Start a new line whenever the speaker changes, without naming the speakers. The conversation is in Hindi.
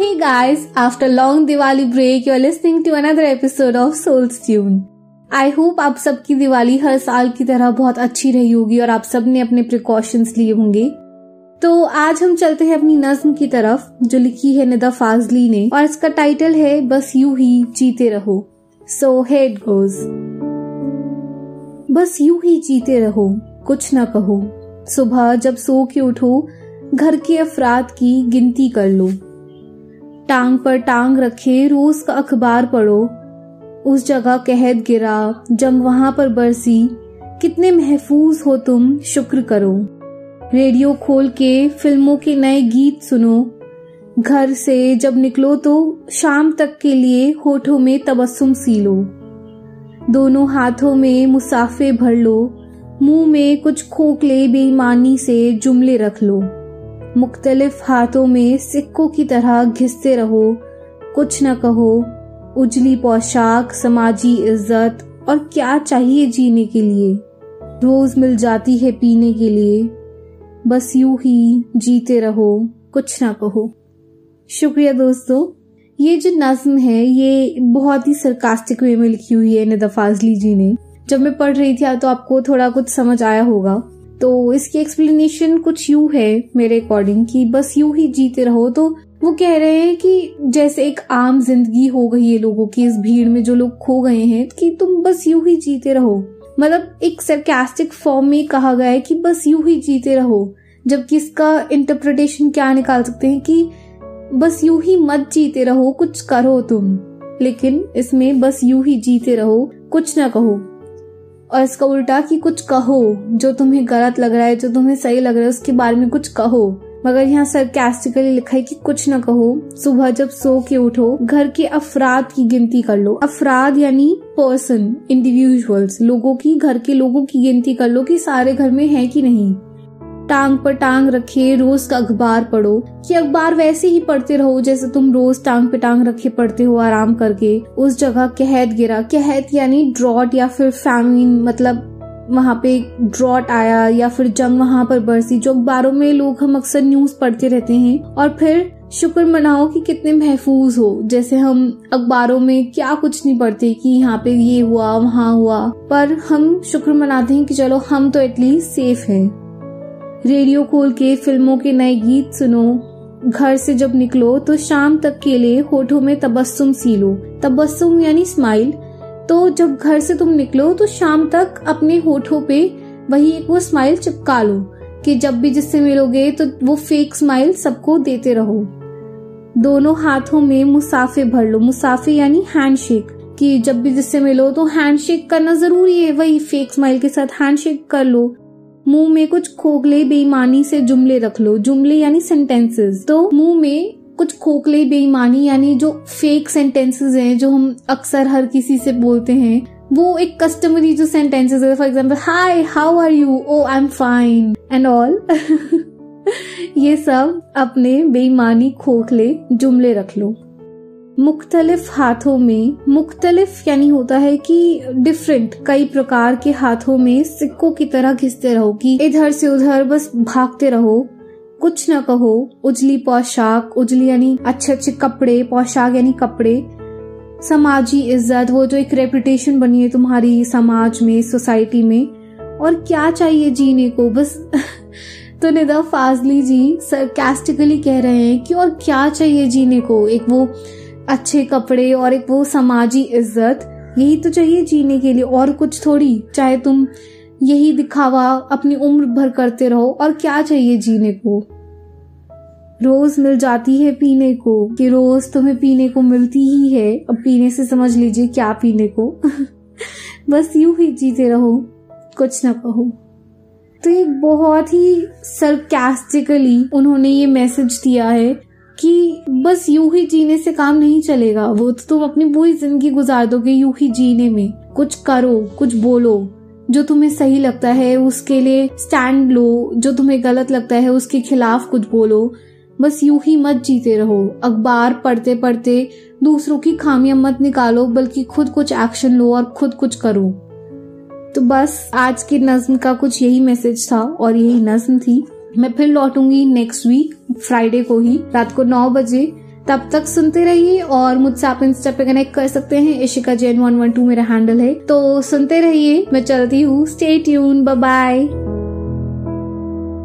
Hey guys, after long Diwali break, you're listening to another episode of Soul's Tune. I hope आप सबकी दिवाली हर साल की तरह बहुत अच्छी रही होगी और आप सबने अपने प्रिकॉशंस लिए होंगे। तो आज हम चलते हैं अपनी नज्म की तरफ़ जो लिखी है निदा फाजली ने और इसका टाइटल है बस यू ही जीते रहो। सो हेड गोज बस यू ही जीते रहो कुछ ना कहो। सुबह जब सो के उठो घर के अफराद की गिनती कर लो। टांग पर टांग रखे, रोज का अखबार पढ़ो। उस जगह कहत गिरा, जंग वहाँ पर बरसी। कितने महफूज हो तुम, शुक्र करो। रेडियो खोल के फ़िल्मों के नए गीत सुनो। घर से जब निकलो तो शाम तक के लिए होठों में तबस्सुम सीलो दोनों हाथों में मुसाफे भर लो। मुँह में कुछ खोखले बेईमानी से जुमले रख लो। मुख्तलिफ़ हाथों में सिक्कों की तरह घिसते रहो। कुछ न कहो, उजली पोशाक, समाजी इज़्ज़त, और क्या चाहिए जीने के लिए? रोज मिल जाती है पीने के लिए। बस यूँ ही जीते रहो, कुछ ना कहो। शुक्रिया दोस्तों, ये जो नज्म है, ये बहुत ही सरकास्टिक वे में लिखी हुई है निदा फाजली जी ने। जब मैं पढ़ रही थी तो आपको थोड़ा कुछ समझ आया होगा। तो इसकी एक्सप्लेनेशन कुछ यू है मेरे अकॉर्डिंग कि, बस यू ही जीते रहो। तो वो कह रहे हैं कि जैसे एक आम ज़िंदगी हो गई है लोगों की, इस भीड़ में जो लोग खो गए हैं, कि तुम बस यू ही जीते रहो। मतलब एक सरकास्टिक फॉर्म में कहा गया है कि बस यू ही जीते रहो, जबकि इसका इंटरप्रिटेशन क्या निकाल सकते हैं कि बस यू ही मत जीते रहो, कुछ करो तुम, लेकिन इसमें बस यू ही जीते रहो, कुछ ना कहो। और इसका उल्टा कि कुछ कहो जो तुम्हें गलत लग रहा है, जो तुम्हें सही लग रहा है, उसके बारे में कुछ कहो। मगर यहाँ सर कैस्टिकली लिखा है कि कुछ न कहो। सुबह जब सो के उठो, घर के अफराद की गिनती कर लो। अफराद यानी पर्सन इंडिविजुअल्स लोगों की, घर के लोगों की गिनती कर लो कि सारे घर में है कि नहीं। टांग पर टांग रखे रोज का अखबार पढ़ो। कि अखबार वैसे ही पढ़ते रहो जैसे तुम रोज टांग पे टांग रखे पढ़ते हो आराम करके। उस जगह कहत गिरा। कहत यानी ड्रॉट या फिर फैमिन मतलब वहाँ पे ड्रॉट आया या फिर जंग वहाँ पर बरसी, जो अखबारों में लोग हम अक्सर न्यूज़ पढ़ते रहते हैं। और फिर शुक्र मनाओ कि कितने महफूज हो। जैसे हम अखबारों में क्या कुछ नहीं पढ़ते कि यहाँ पे ये हुआ, वहाँ हुआ। पर हम शुक्र मनाते हैं कि चलो हम तो एटलीस्ट सेफ़ हैं। रेडियो खोल के फ़िल्मों के नए गीत सुनो। घर से जब निकलो तो शाम तक के लिए होठों में तबस्सुम सी लो। तबस्सुम यानी स्माइल तो जब घर से तुम निकलो तो शाम तक अपने होठों पे वही एक वो स्माइल चिपका लो कि जब भी जिससे मिलोगे तो वो फेक स्माइल सबको देते रहो। दोनों हाथों में मुसाफे भर लो। मुसाफे यानी हैंडशेक कि जब भी जिससे मिलो तो हैंडशेक करना ज़रूरी है। वही फेक स्माइल के साथ हैंडशेक कर लो। मुँह में कुछ खोखले बेईमानी से जुमले रख लो। जुमले यानी सेंटेंसेस तो मुँह में कुछ खोखले बेईमानी यानी जो फेक सेंटेंसेस हैं, जो हम अक्सर हर किसी से बोलते हैं, वो एक कस्टमरी जो सेंटेंसेस है for example hi how are you oh I am fine and all ये सब अपने बेईमानी, खोखले, जुमले रख लो। मुख्तलिफ़ हाथों में, मुख्तलिफ़ यानी होता है कि डिफरेंट कई प्रकार के हाथों में सिक्कों की तरह घिसते रहो कि इधर से उधर बस भागते रहो। कुछ न कहो, उजली पोशाक, उजली यानी अच्छे अच्छे कपड़े, पोशाक यानी कपड़े। समाजी इज़्ज़त, वो जो एक रेपुटेशन बनी है तुम्हारी समाज में सोसाइटी में। और क्या चाहिए जीने को? बस तो निदा फाजली जी सरकास्टिकली कह रहे हैं कि और क्या चाहिए जीने को? एक वो अच्छे कपड़े और एक वो समाजी इज़्ज़त। यही तो चाहिए जीने के लिए, और कुछ थोड़ी। चाहे तुम यही दिखावा, अपनी उम्र भर करते रहो, और क्या चाहिए जीने को? रोज मिल जाती है पीने को, कि रोज तुम्हें पीने को मिलती ही है। अब पीने से समझ लीजिए क्या पीने को। बस यूँ ही जीते रहो, कुछ ना कहो। तो एक बहुत ही सरकास्टिकली उन्होंने ये मैसेज दिया है। कि बस यूँ ही जीने से काम नहीं चलेगा। वो तो तुम अपनी पूरी ज़िंदगी गुजार दोगे यूँ ही जीने में। कुछ करो, कुछ बोलो। जो तुम्हें सही लगता है, उसके लिए स्टैंड लो। जो तुम्हें गलत लगता है, उसके खिलाफ कुछ बोलो। बस यूँ ही मत जीते रहो। अखबार पढ़ते पढ़ते दूसरों की खामियाँ मत निकालो, बल्कि खुद कुछ एक्शन लो और खुद कुछ करो। तो बस आज की नज्म का कुछ यही मैसेज था और यही नज्म थी। मैं फिर लौटूँगी नेक्स्ट वीक फ्राइडे को ही, रात को नौ बजे। तब तक सुनते रहिए और मुझसे आप इंस्टा पे कनेक्ट कर सकते हैं। Ishika Jain one one two मेरा हैंडल है। तो सुनते रहिए, मैं चलती हूँ। Stay tune bye